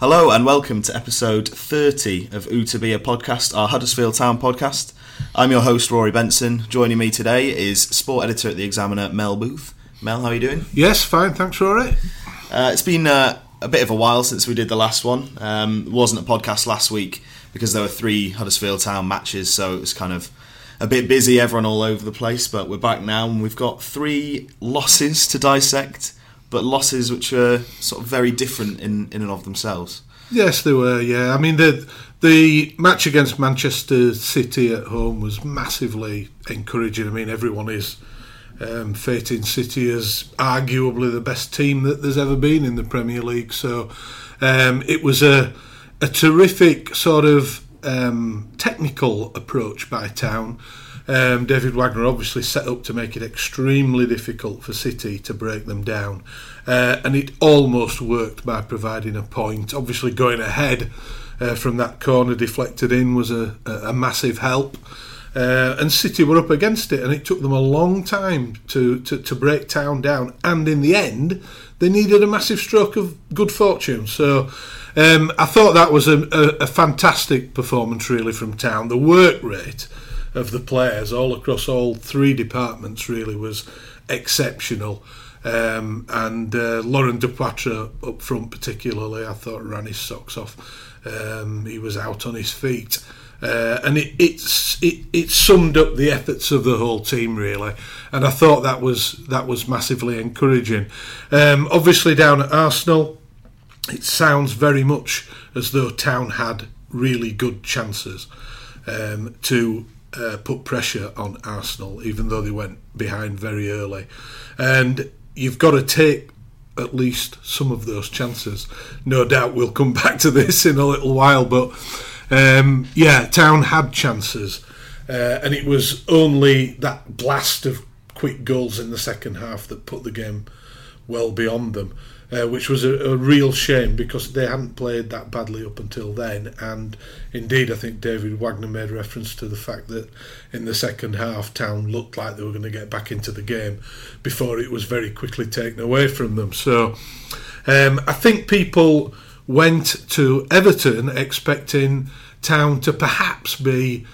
Hello and welcome to episode 30 of Ooh to Be a podcast, our Huddersfield Town podcast. I'm your host Rory Benson. Joining me today is sport editor at the Examiner, Mel Booth. Mel, how are you doing? Yes, fine, thanks, Rory. Uh, it's been uh, a bit of a while since we did the last one. Um, wasn't a podcast last week because there were three Huddersfield Town matches, so it was kind of a bit busy, everyone all over the place. But we're back now, and we've got three losses to dissect, but losses which are sort of very different in, in and of themselves. Yes, they were. Yeah, I mean the the match against Manchester City at home was massively encouraging. I mean, everyone is um, fating City as arguably the best team that there's ever been in the Premier League. So um, it was a a terrific sort of um, technical approach by Town. Um, David Wagner obviously set up to make it extremely difficult for City to break them down, uh, and it almost worked by providing a point. Obviously, going ahead uh, from that corner deflected in was a, a, a massive help. Uh, and City were up against it, and it took them a long time to, to, to break Town down. And in the end, they needed a massive stroke of good fortune. So um, I thought that was a, a, a fantastic performance, really, from Town. The work rate of the players all across all three departments really was exceptional. Um, and uh, Laurent Depoitre up front, particularly, I thought ran his socks off. Um, he was out on his feet. Uh, and it, it's it, it summed up the efforts of the whole team really, and I thought that was that was massively encouraging. Um, obviously, down at Arsenal, it sounds very much as though Town had really good chances um, to uh, put pressure on Arsenal, even though they went behind very early. And you've got to take at least some of those chances. No doubt we'll come back to this in a little while, but um, yeah, Town had chances, uh, and it was only that blast of quick goals in the second half that put the game well beyond them uh, which was a, a, real shame because they hadn't played that badly up until then. And indeed, I think David Wagner made reference to the fact that in the second half, Town looked like they were going to get back into the game before it was very quickly taken away from them. So um, I think people went to Everton expecting Town to perhaps be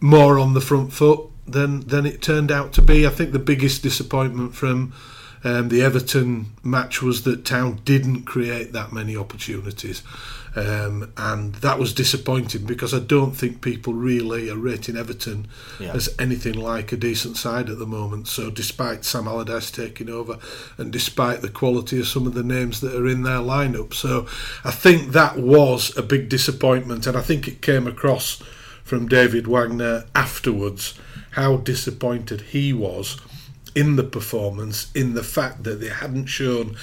more on the front foot than than it turned out to be. I think the biggest disappointment from um, the Everton match was that Town didn't create that many opportunities. Um, and that was disappointing because I don't think people really are rating Everton yeah. as anything like a decent side at the moment. So, despite Sam Allardyce taking over and despite the quality of some of the names that are in their lineup, so I think that was a big disappointment, and I think it came across from David Wagner afterwards how disappointed he was in the performance, in the fact that they hadn't shown,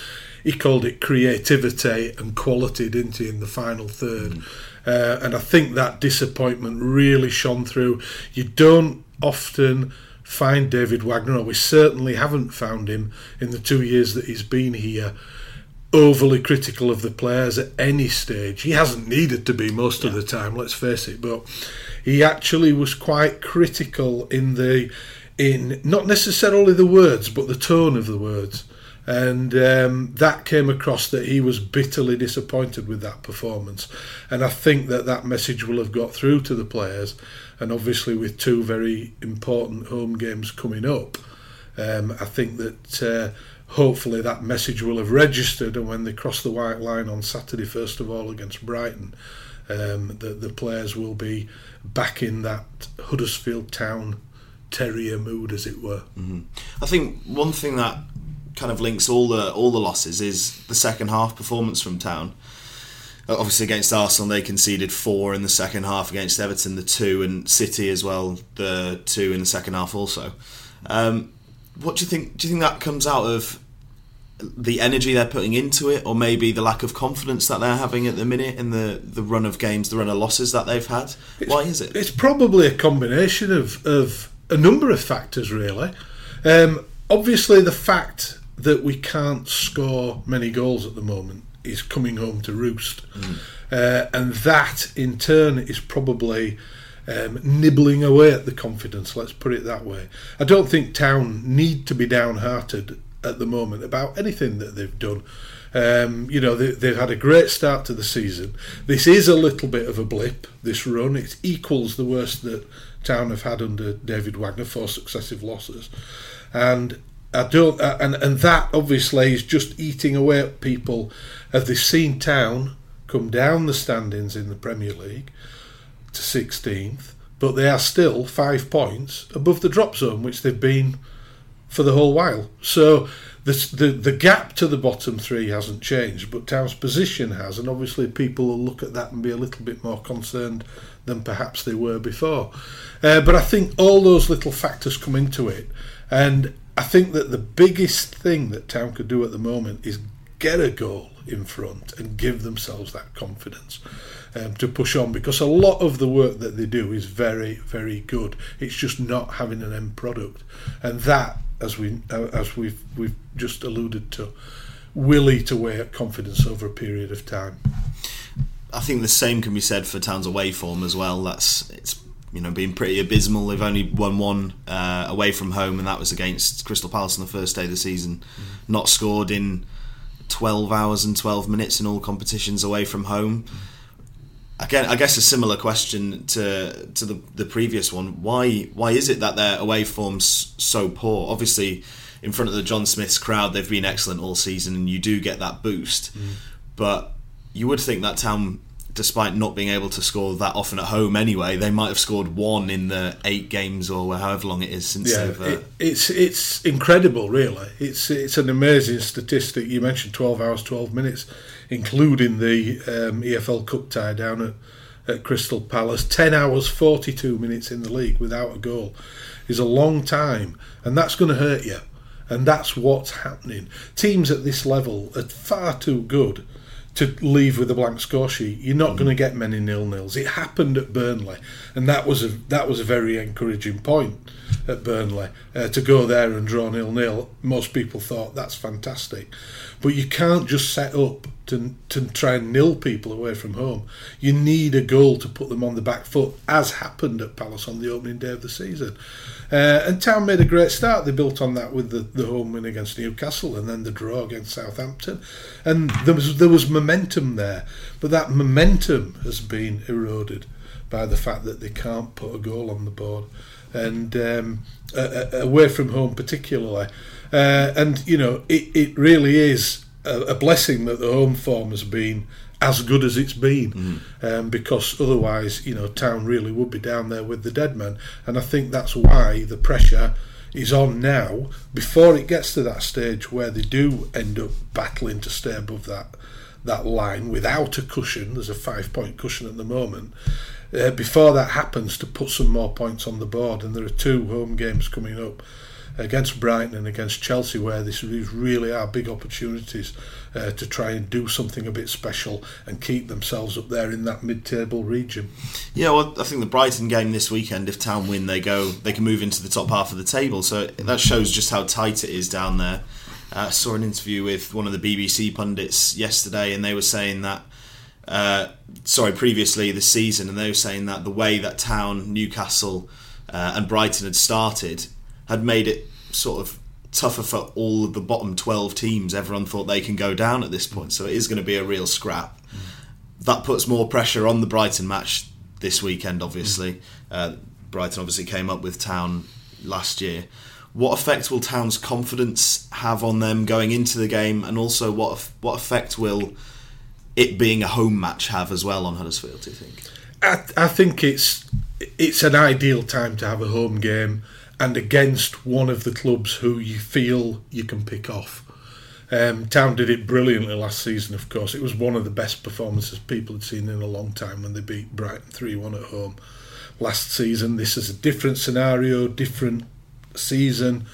he called it creativity and quality, didn't he, in the final third. Mm. Uh, and I think that disappointment really shone through. You don't often find David Wagner, or we certainly haven't found him in the two years that he's been here, overly critical of the players at any stage. He hasn't needed to be most yeah. of the time, let's face it, but he actually was quite critical in the in not necessarily the words, but the tone of the words. And um, that came across that he was bitterly disappointed with that performance. And I think that that message will have got through to the players. And obviously, with two very important home games coming up, um, I think that uh, hopefully that message will have registered. And when they cross the white line on Saturday, first of all, against Brighton, um, that the players will be back in that Huddersfield Town terrier mood, as it were. Mm-hmm. I think one thing that kind of links all the all the losses is the second half performance from Town. obviously against Arsenal they conceded four in the second half against Everton the two and City as well the two in the second half also. Um, what do you think? Do you think that comes out of the energy they're putting into it, or maybe the lack of confidence that they're having at the minute in the, the run of games, the run of losses that they've had? It's, Why is it? It's probably a combination of, of a number of factors, really. Um, obviously, the fact that we can't score many goals at the moment is coming home to roost. Mm. Uh, and that, in turn, is probably. Um, nibbling away at the confidence, let's put it that way. I don't think Town need to be downhearted at the moment about anything that they've done. Um, you know, they, have had a great start to the season. This is a little bit of a blip, this run. It equals the worst that Town have had under David Wagner, four successive losses. And I don't, uh, and, and that obviously is just eating away at people. Have they seen Town come down the standings in the Premier League to 16th, but they are still five points above the drop zone, which they've been for the whole while. So the, the the gap to the bottom three hasn't changed, but Town's position has, and obviously people will look at that and be a little bit more concerned than perhaps they were before. Uh, but I think all those little factors come into it, and I think that the biggest thing that Town could do at the moment is get a goal in front and give themselves that confidence um, to push on because a lot of the work that they do is very very good it's just not having an end product and that as we uh, as we've we've just alluded to, will eat away at confidence over a period of time. I think the same can be said for Town's away form as well. That's it's you know been pretty abysmal. They've only won one uh, away from home, and that was against Crystal Palace on the first day of the season. Mm. Not scored in twelve hours and twelve minutes in all competitions away from home. Again, I guess a similar question to to the the previous one. Why why is it that their away form's so poor? Obviously, in front of the John Smiths crowd, they've been excellent all season, and you do get that boost. Mm. But you would think that town, despite not being able to score that often at home anyway, they might have scored one in the eight games or however long it is since yeah, they've. Uh, it, it's it's incredible, really. It's it's an amazing statistic. You mentioned twelve hours, twelve minutes including the um, EFL Cup tie down at, at Crystal Palace. 10 hours, 42 minutes in the league without a goal is a long time, and that's going to hurt you. And that's what's happening. Teams at this level are far too good to leave with a blank score sheet. You're not mm. going to get many nil nils. It happened at Burnley, and that was a that was a very encouraging point at Burnley uh, to go there and draw nil nil. Most people thought that's fantastic, but you can't just set up to to try and nil people away from home. You need a goal to put them on the back foot, as happened at Palace on the opening day of the season. Uh, and Town made a great start. They built on that with the, the home win against Newcastle and then the draw against Southampton, and there was there was momentum there, but that momentum has been eroded by the fact that they can't put a goal on the board, and um, uh, away from home particularly, uh, and you know it, it really is a, a blessing that the home form has been as good as it's been, mm. um, because otherwise, you know, town really would be down there with the dead men, and I think that's why the pressure is on now before it gets to that stage where they do end up battling to stay above that that line without a cushion. There's a five point cushion at the moment. Uh, before that happens, to put some more points on the board, and there are two home games coming up against Brighton and against Chelsea, where these really are big opportunities uh, to try and do something a bit special and keep themselves up there in that mid-table region. Yeah, well, I think the Brighton game this weekend, if Town win, they go, they can move into the top half of the table. So that shows just how tight it is down there. Uh, I saw an interview with one of the BBC pundits yesterday, and they were saying that. Uh, sorry, previously this season, and they were saying that the way that Town, Newcastle, uh, and Brighton had started had made it sort of tougher for all of the bottom 12 teams. Everyone thought they can go down at this point, so it is going to be a real scrap. Mm. That puts more pressure on the Brighton match this weekend, obviously. Mm. Uh, Brighton obviously came up with Town last year. What effect will Town's confidence have on them going into the game, and also what what effect will it being a home match have as well on Huddersfield? Do you think? I, I think it's it's an ideal time to have a home game and against one of the clubs who you feel you can pick off. Um, Town did it brilliantly last season, of course. It was one of the best performances people had seen in a long time when they beat Brighton 3 1 at home last season. This is a different scenario, different season,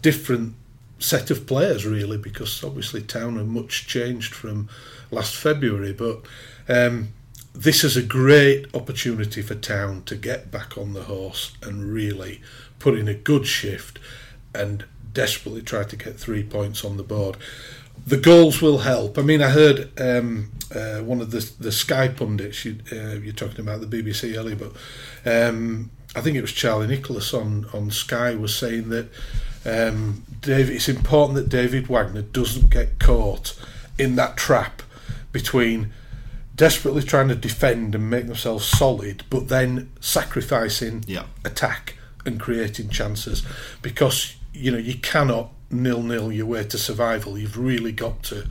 different set of players, really, because obviously Town are much changed from last February. But um, this is a great opportunity for Town to get back on the horse and really put in a good shift and desperately try to get three points on the board. The goals will help. I mean, I heard um, uh, one of the the Sky pundits. You, uh, you're talking about the BBC earlier, but um, I think it was Charlie Nicholas on on Sky was saying that um, David. It's important that David Wagner doesn't get caught in that trap between desperately trying to defend and make themselves solid, but then sacrificing Yeah. attack and creating chances because you know you cannot nil nil your way to survival. You've really got to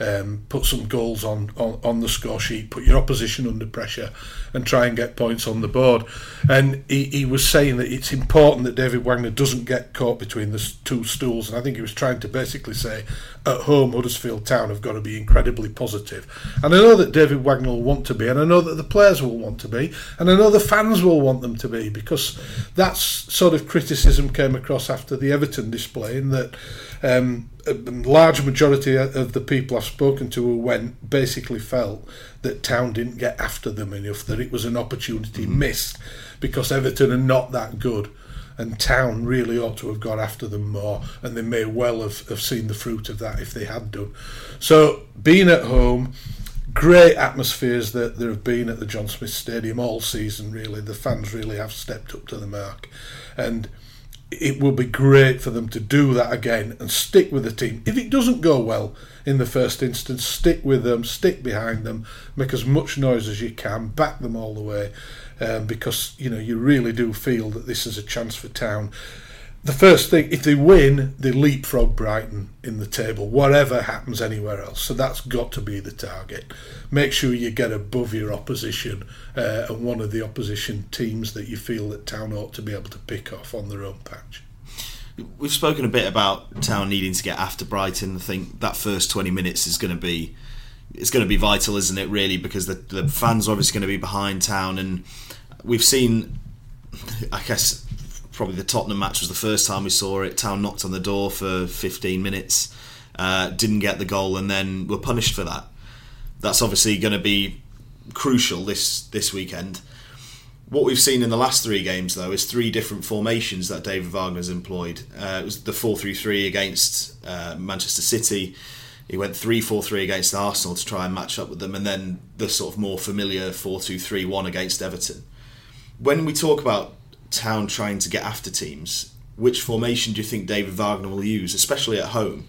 um, put some goals on, on on the score sheet, put your opposition under pressure, and try and get points on the board. And he, he was saying that it's important that David Wagner doesn't get caught between the two stools. And I think he was trying to basically say, at home, Huddersfield Town have got to be incredibly positive. And I know that David Wagner will want to be, and I know that the players will want to be, and I know the fans will want them to be, because that's sort of criticism came across after the Everton display, in that um, a large majority of the people I've spoken to who went basically felt that Town didn't get after them enough, that it was an opportunity mm-hmm. missed because Everton are not that good. And Town really ought to have got after them more, and they may well have, have seen the fruit of that if they had done. So, being at home, great atmospheres that there have been at the John Smith Stadium all season, really. The fans really have stepped up to the mark. And it will be great for them to do that again and stick with the team. If it doesn't go well in the first instance, stick with them, stick behind them, make as much noise as you can, back them all the way, um, because you know you really do feel that this is a chance for Town. The first thing, if they win, they leapfrog Brighton in the table, whatever happens anywhere else. So that's got to be the target. Make sure you get above your opposition uh, and one of the opposition teams that you feel that Town ought to be able to pick off on their own patch. We've spoken a bit about Town needing to get after Brighton. I think that first 20 minutes is going to be it's going to be vital, isn't it? Really, because the, the fans are obviously going to be behind Town, and we've seen, I guess, probably the Tottenham match was the first time we saw it. Town knocked on the door for 15 minutes, uh, didn't get the goal, and then were punished for that. That's obviously going to be crucial this this weekend. What we've seen in the last three games, though, is three different formations that David Wagner's employed. Uh, it was the 4 3 3 against uh, Manchester City. He went 3 4 3 against Arsenal to try and match up with them, and then the sort of more familiar 4 2 3 1 against Everton. When we talk about Town trying to get after teams, which formation do you think David Wagner will use, especially at home?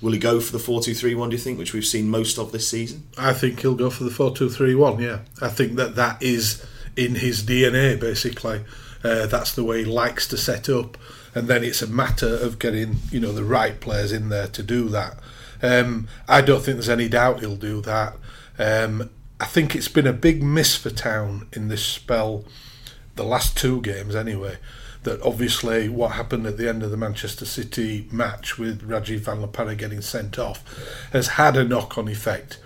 Will he go for the 4 2 3 1, do you think, which we've seen most of this season? I think he'll go for the 4 2 3 1, yeah. I think that that is in his DNA, basically. Uh, that's the way he likes to set up. And then it's a matter of getting, you know, the right players in there to do that. Um, I don't think there's any doubt he'll do that. Um, I think it's been a big miss for Town in this spell, the last two games anyway. That obviously what happened at the end of the Manchester City match with Rajiv Van La Parra getting sent off has had a knock on effect.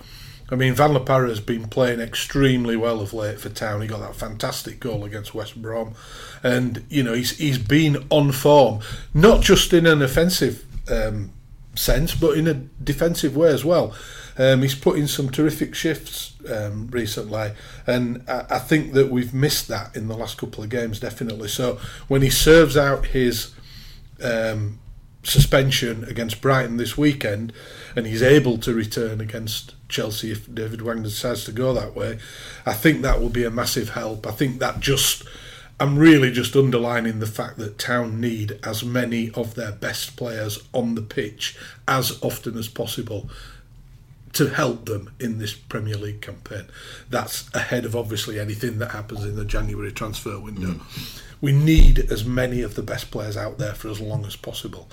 I mean, Van La Parra has been playing extremely well of late for Town. He got that fantastic goal against West Brom, and you know he's he's been on form, not just in an offensive um, sense, but in a defensive way as well. Um, he's put in some terrific shifts um, recently, and I, I think that we've missed that in the last couple of games, definitely. So when he serves out his um, suspension against Brighton this weekend, and he's able to return against Chelsea if David Wagner decides to go that way, I think that will be a massive help. I think that just. I'm really just underlining the fact that Town need as many of their best players on the pitch as often as possible to help them in this Premier League campaign. That's ahead of obviously anything that happens in the January transfer window. We need as many of the best players out there for as long as possible.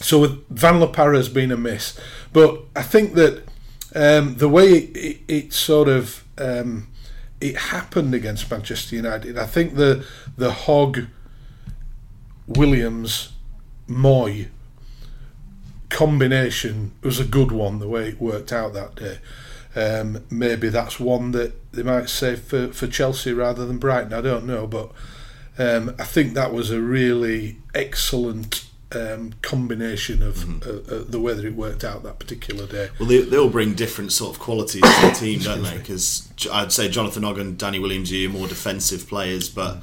So with Van La Parra has been a miss, but I think that um, the way it, it, it sort of um, it happened against Manchester United, I think the the Hogg Williams Mooy combination was a good one. The way it worked out that day. Um, maybe that's one that they might save for, for Chelsea rather than Brighton. I don't know, but um, I think that was a really excellent um, combination of mm-hmm. uh, uh, the way that it worked out that particular day. Well, they, they all bring different sort of qualities to the team, don't they? Because I'd say Jonathan Hogg and Danny Williams are your more defensive players, but mm.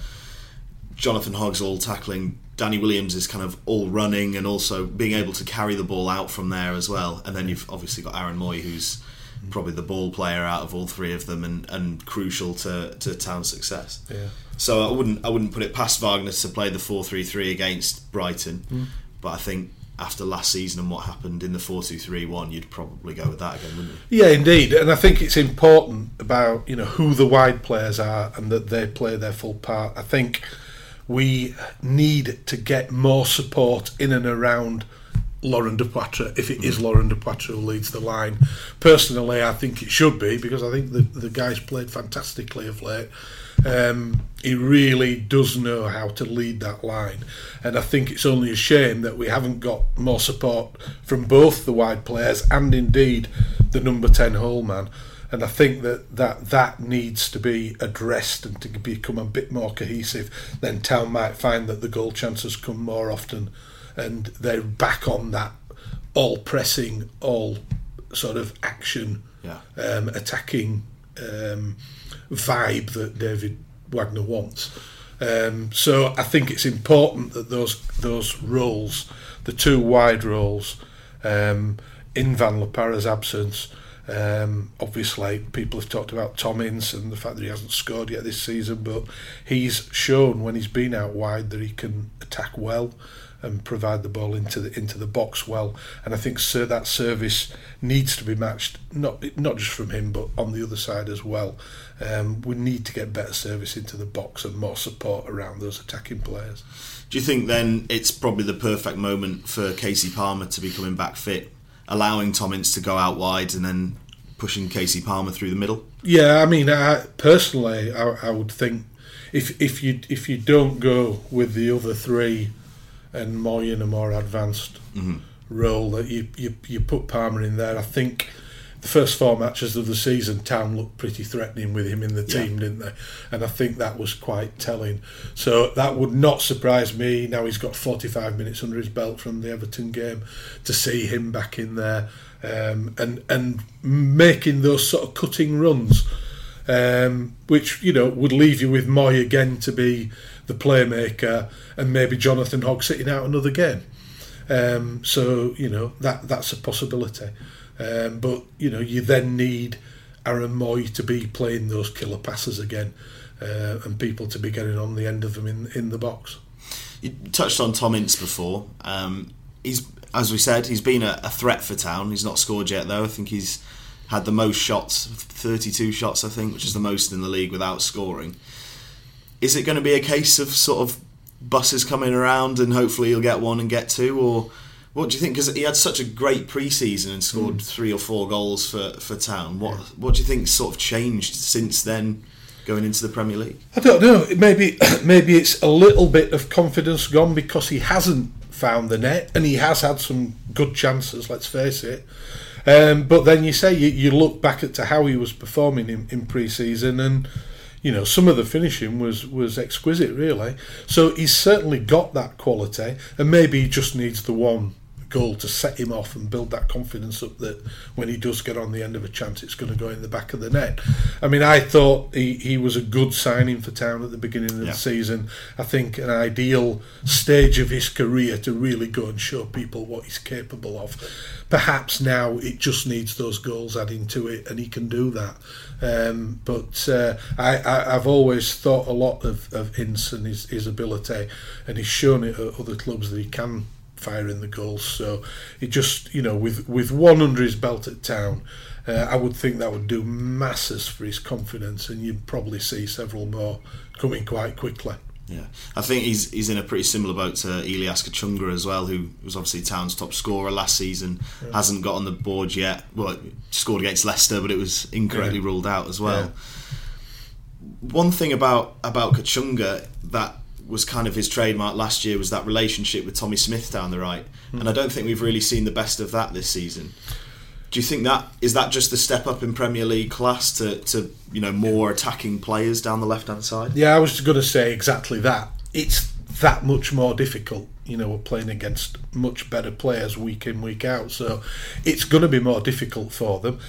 Jonathan Hogg's all tackling. Danny Williams is kind of all running and also being able to carry the ball out from there as well. And then you've obviously got Aaron Mooy, who's mm. probably the ball player out of all three of them and, and crucial to, to Town's success. Yeah. So I wouldn't I wouldn't put it past Wagner to play the four three three against Brighton, mm. but I think after last season and what happened in the four two three one, you'd probably go with that again, wouldn't you? Yeah, indeed, and I think it's important about you know who the wide players are and that they play their full part. I think we need to get more support in and around Laurent Depoitre if it is Laurent Depoitre who leads the line. Personally, I think it should be because I think the the guys played fantastically of late. Um, he really does know how to lead that line, and I think it's only a shame that we haven't got more support from both the wide players and indeed the number ten hole man. And I think that, that that needs to be addressed and to become a bit more cohesive. Then Town might find that the goal chances come more often, and they're back on that all pressing, all sort of action, yeah. um, attacking. Um, vibe that David Wagner wants. Um, so I think it's important that those those roles, the two wide roles, um, in Van La Parra's absence, um, obviously people have talked about Tom Ince and the fact that he hasn't scored yet this season, but he's shown when he's been out wide that he can attack well and provide the ball into the into the box well. And I think so that service needs to be matched, not not just from him, but on the other side as well. Um, we need to get better service into the box and more support around those attacking players. Do you think then it's probably the perfect moment for Casey Palmer to be coming back fit, allowing Tom Ince to go out wide and then pushing Casey Palmer through the middle? Yeah, I mean, I, personally, I, I would think if if you if you don't go with the other three and more in a more advanced mm-hmm. role that you, you you put Palmer in there. I think the first four matches of the season, Town looked pretty threatening with him in the team, yeah. didn't they? And I think that was quite telling. So that would not surprise me. Now he's got 45 minutes under his belt from the Everton game to see him back in there um, and and making those sort of cutting runs. Um, which you know would leave you with Mooy again to be the playmaker, and maybe Jonathan Hogg sitting out another game. Um, so you know that that's a possibility. Um, but you know you then need Aaron Mooy to be playing those killer passes again, uh, and people to be getting on the end of them in in the box. You touched on Tom Ince before. Um, he's as we said, he's been a, a threat for Town. He's not scored yet though. I think he's had the most shots, 32 shots, I think, which is the most in the league without scoring is it going to be a case of sort of buses coming around and hopefully he'll get one and get two, or what do you think? Because he had such a great pre-season and scored mm. three or four goals for, for Town. What what do you think sort of changed since then? Going into the Premier League, I don't know. Maybe maybe it's a little bit of confidence gone because he hasn't found the net and he has had some good chances. Let's face it. Um, but then you say you, you look back at to how he was performing in, in pre-season and you know, some of the finishing was was exquisite, really. So he's certainly got that quality, and maybe he just needs the one goal to set him off and build that confidence up that when he does get on the end of a chance, it's going to go in the back of the net. I mean, I thought he, he was a good signing for Town at the beginning of yeah. the season. I think an ideal stage of his career to really go and show people what he's capable of. Perhaps now it just needs those goals adding to it, and he can do that. Um, but uh, I, I, have always thought a lot of, of Ince and his, his ability, and he's shown it at other clubs that he can fire in the goals. So it just, you know, with, with one under his belt at town, uh, I would think that would do masses for his confidence, and you'd probably see several more coming quite quickly. Yeah, I think he's he's in a pretty similar boat to Elias Kachunga as well, who was obviously Town's top scorer last season. Yeah. Hasn't got on the board yet. Well, scored against Leicester, but it was incorrectly yeah. ruled out as well. Yeah. One thing about about Kachunga that was kind of his trademark last year was that relationship with Tommy Smith down the right, mm. and I don't think we've really seen the best of that this season. Do you think that is that just the step up in Premier League class to, to you know more attacking players down the left hand side? Yeah, I was going to say exactly that. It's that much more difficult. You know, we're playing against much better players week in week out, so it's going to be more difficult for them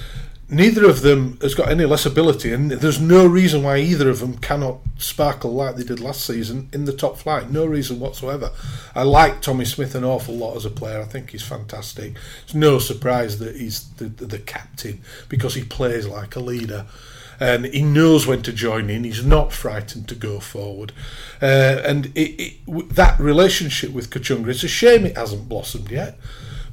neither of them has got any less ability, and there's no reason why either of them cannot sparkle like they did last season in the top flight. No reason whatsoever. I like Tommy Smith an awful lot as a player. I think he's fantastic. It's no surprise that he's the, the, the captain because he plays like a leader. And he knows when to join in. He's not frightened to go forward, uh, and it, it, that relationship with Kachunga. It's a shame it hasn't blossomed yet,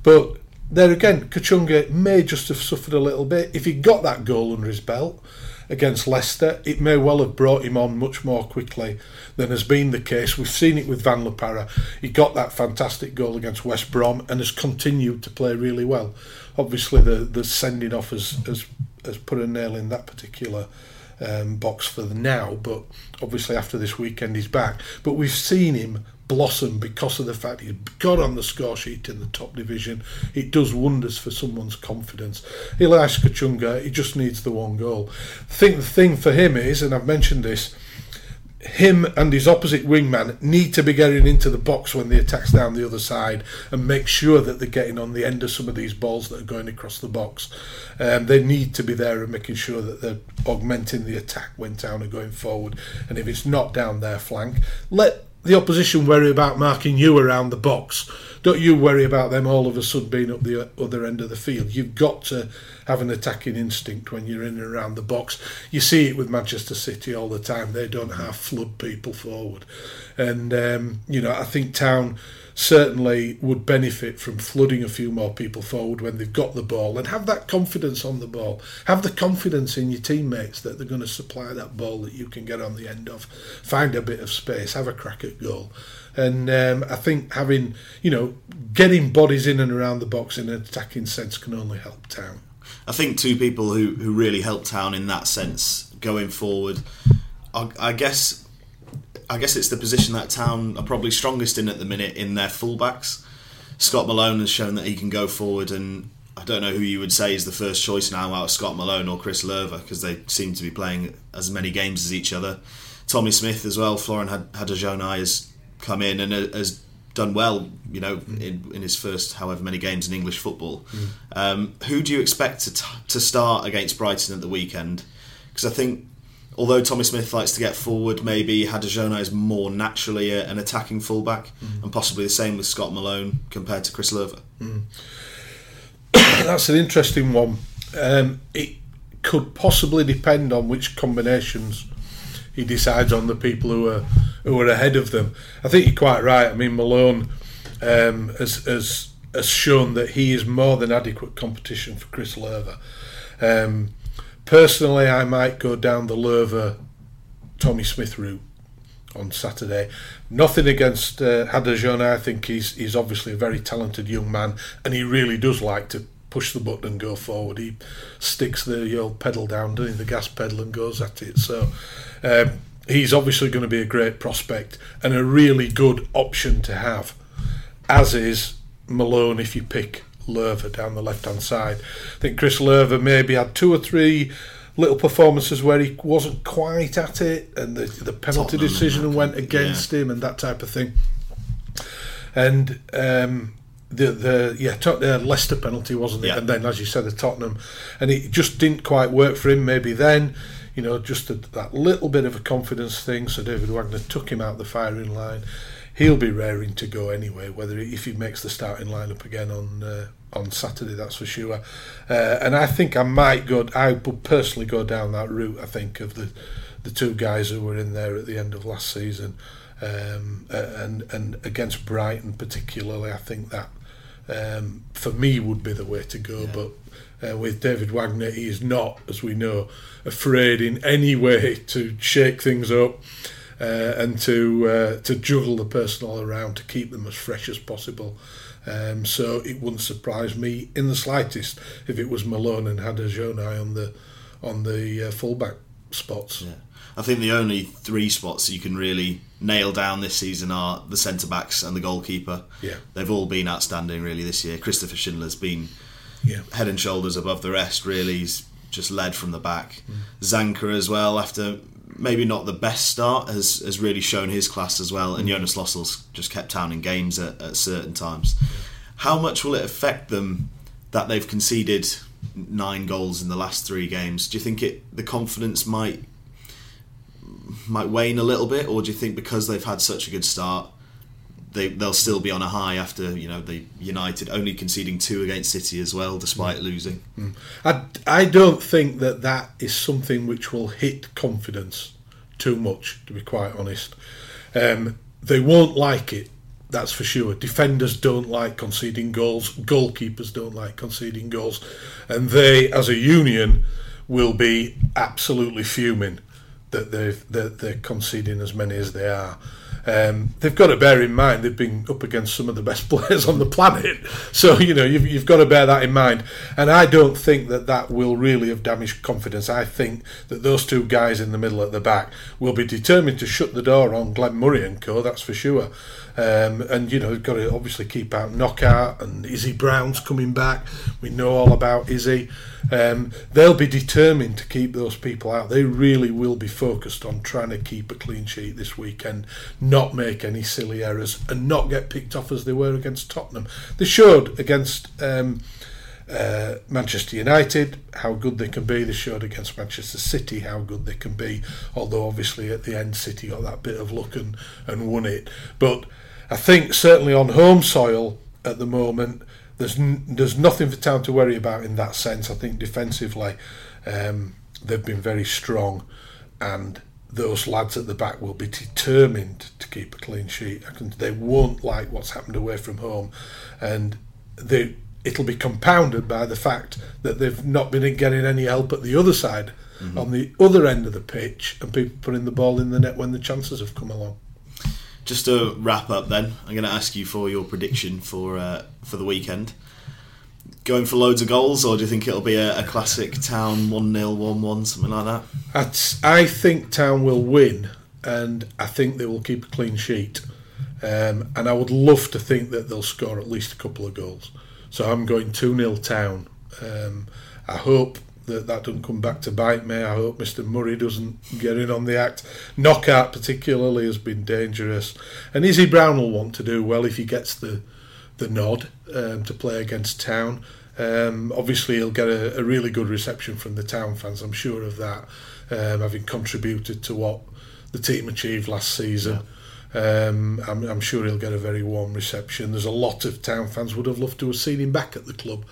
but there again, Kachunga may just have suffered a little bit. If he got that goal under his belt against Leicester, it may well have brought him on much more quickly than has been the case. We've seen it with Van La Parra. He got that fantastic goal against West Brom and has continued to play really well. Obviously, the, the sending off has, has, has put a nail in that particular um, box for now, but obviously after this weekend he's back. But we've seen him blossom because of the fact he's got on the score sheet in the top division. It does wonders for someone's confidence. Elias Kachunga, he just needs the one goal. I think the thing for him is, and I've mentioned this, him and his opposite wingman need to be getting into the box when the attack's down the other side and make sure that they're getting on the end of some of these balls that are going across the box. Um, they need to be there and making sure that they're augmenting the attack when down are going forward. And if it's not down their flank, let the opposition worry about marking you around the box. Don't you worry about them all of a sudden being up the other end of the field. You've got to have an attacking instinct when you're in and around the box. You see it with Manchester City all the time. They don't have flood people forward. And, um, you know, I think Town certainly would benefit from flooding a few more people forward when they've got the ball and have that confidence on the ball. Have the confidence in your teammates that they're going to supply that ball that you can get on the end of. Find a bit of space, have a crack at goal. And um, I think having, you know, getting bodies in and around the box in an attacking sense can only help Town. I think two people who, who really helped Town in that sense going forward, I, I guess I guess it's the position that Town are probably strongest in at the minute in their fullbacks. Scott Malone has shown that he can go forward, and I don't know who you would say is the first choice now out of Scott Malone or Chris Löwe because they seem to be playing as many games as each other. Tommy Smith as well. Florian Hadergjonaj has come in and has done well, you know, in, in his first however many games in English football. Mm. Um, who do you expect to, t- to start against Brighton at the weekend? Because I think although Tommy Smith likes to get forward, maybe Hadergjonaj is more naturally a, an attacking fullback, mm. and possibly the same with Scott Malone compared to Chris Löwe. Mm. That's an interesting one. Um, it could possibly depend on which combinations he decides on the people who are who are ahead of them. I think you're quite right. I mean, Malone um, has, has has shown that he is more than adequate competition for Chris Löwe. Um, Personally, I might go down the Löwe Tommy Smith route on Saturday. Nothing against uh. I think he's he's obviously a very talented young man, and he really does like to push the button and go forward. He sticks the old pedal down, doing the gas pedal, and goes at it. So um, he's obviously going to be a great prospect and a really good option to have, as is Malone if you pick Löwe down the left hand side. I think Chris Löwe maybe had two or three little performances where he wasn't quite at it, and the, the penalty Tottenham decision went against yeah. him, and that type of thing. And um, the the yeah Tot- uh, Leicester penalty wasn't it? Yeah. And then, as you said, the Tottenham, and it just didn't quite work for him. Maybe then, you know, just a, that little bit of a confidence thing. So David Wagner took him out the firing line he'll be raring to go anyway. Whether he, if he makes the starting lineup again on uh, on Saturday, that's for sure. Uh, and I think I might go. I would personally go down that route. I think of the the two guys who were in there at the end of last season, um, and and against Brighton particularly, I think that um, for me would be the way to go. Yeah. But uh, with David Wagner, he is not, as we know, afraid in any way to shake things up uh, and to uh, to juggle the personnel around to keep them as fresh as possible. Um, so it wouldn't surprise me in the slightest if it was Malone and had Hadergjonaj on the on the uh, fullback spots. Yeah. I think the only three spots you can really nail down this season are the centre backs and the goalkeeper. Yeah. they've all been outstanding really this year. Christopher Schindler's been Yeah. head and shoulders above the rest. Really, he's just led from the back. Mm. Zanka as well, after maybe not the best start, has has really shown his class as well. Mm. And Jonas Lössl's just kept town in games at, at certain times. How much will it affect them that they've conceded nine goals in the last three games? Do you think it the confidence might might wane a little bit, or do you think because they've had such a good start? They, they'll still be on a high after you know the United only conceding two against City as well, despite losing. I, I don't think that that is something which will hit confidence too much, to be quite honest. Um, they won't like it, that's for sure. Defenders don't like conceding goals, goalkeepers don't like conceding goals, and they, as a union, will be absolutely fuming that they've that they're conceding as many as they are. Um, they've got to bear in mind they've been up against some of the best players on the planet, so you know you've, you've got to bear that in mind. And I don't think that that will really have damaged confidence. I think that those two guys in the middle at the back will be determined to shut the door on Glenn Murray and co. That's for sure. Um, and you know, you've got to obviously keep out Knockaert and Izzy Brown's coming back. We know all about Izzy. Um, they'll be determined to keep those people out. They really will be focused on trying to keep a clean sheet this weekend, not make any silly errors, and not get picked off as they were against Tottenham. They showed against. Um, uh, Manchester United, how good they can be. They showed against Manchester City how good they can be. Although obviously at the end City got that bit of luck and, and won it. But I think certainly on home soil at the moment, there's n- there's nothing for Town to worry about in that sense. I think defensively, um, they've been very strong, and those lads at the back will be determined to keep a clean sheet. I can, they won't like what's happened away from home, and they it'll be compounded by the fact that they've not been getting any help at the other side, on the other end of the pitch, and people putting the ball in the net when the chances have come along. Just to wrap up, then I'm going to ask you for your prediction for uh, for the weekend. Going for loads of goals, or do you think it'll be a, a classic town one 0 one one, something like that? That's, I think Town will win, and I think they will keep a clean sheet. Um, and I would love to think that they'll score at least a couple of goals. So I'm going 2 0 Town. Um, I hope that that doesn't come back to bite me. I hope Mr. Murray doesn't get in on the act. Knockaert, particularly, has been dangerous. And Izzy Brown will want to do well if he gets the, the nod um, to play against Town. Um, obviously, he'll get a, a really good reception from the Town fans, I'm sure of that, um, having contributed to what the team achieved last season. Um, I'm, I'm sure he'll get a very warm reception. There's a lot of Town fans would have loved to have seen him back at the club.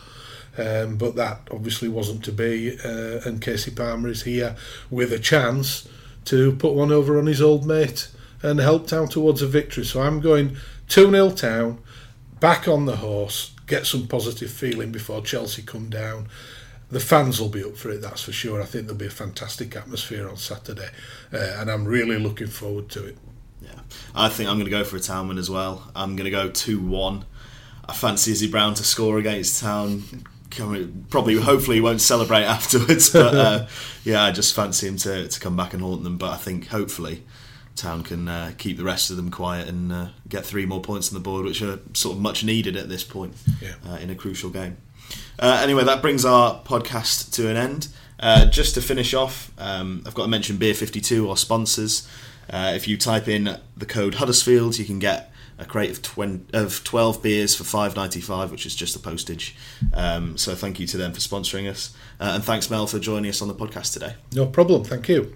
Um, but that obviously wasn't to be, uh, and Casey Palmer is here with a chance to put one over on his old mate and help Town towards a victory. So I'm going 2 0 Town, back on the horse, get some positive feeling before Chelsea come down. The fans will be up for it, that's for sure. I think there'll be a fantastic atmosphere on Saturday, uh, and I'm really looking forward to it. Yeah, I think I'm going to go for a town win as well. I'm going to go two one. I fancy Izzy Brown to score against Town. Probably, hopefully, he won't celebrate afterwards. But uh, yeah, I just fancy him to, to come back and haunt them. But I think hopefully Town can uh, keep the rest of them quiet and uh, get three more points on the board, which are sort of much needed at this point Yeah. uh, in a crucial game. Uh, anyway, that brings our podcast to an end. Uh, just to finish off, um, I've got to mention Beer 52, our sponsors. Uh, if you type in the code Huddersfield, you can get a crate of, twen- of 12 beers for 5.95, which is just the postage. Um, so thank you to them for sponsoring us. Uh, and thanks, Mel, for joining us on the podcast today. No problem, thank you.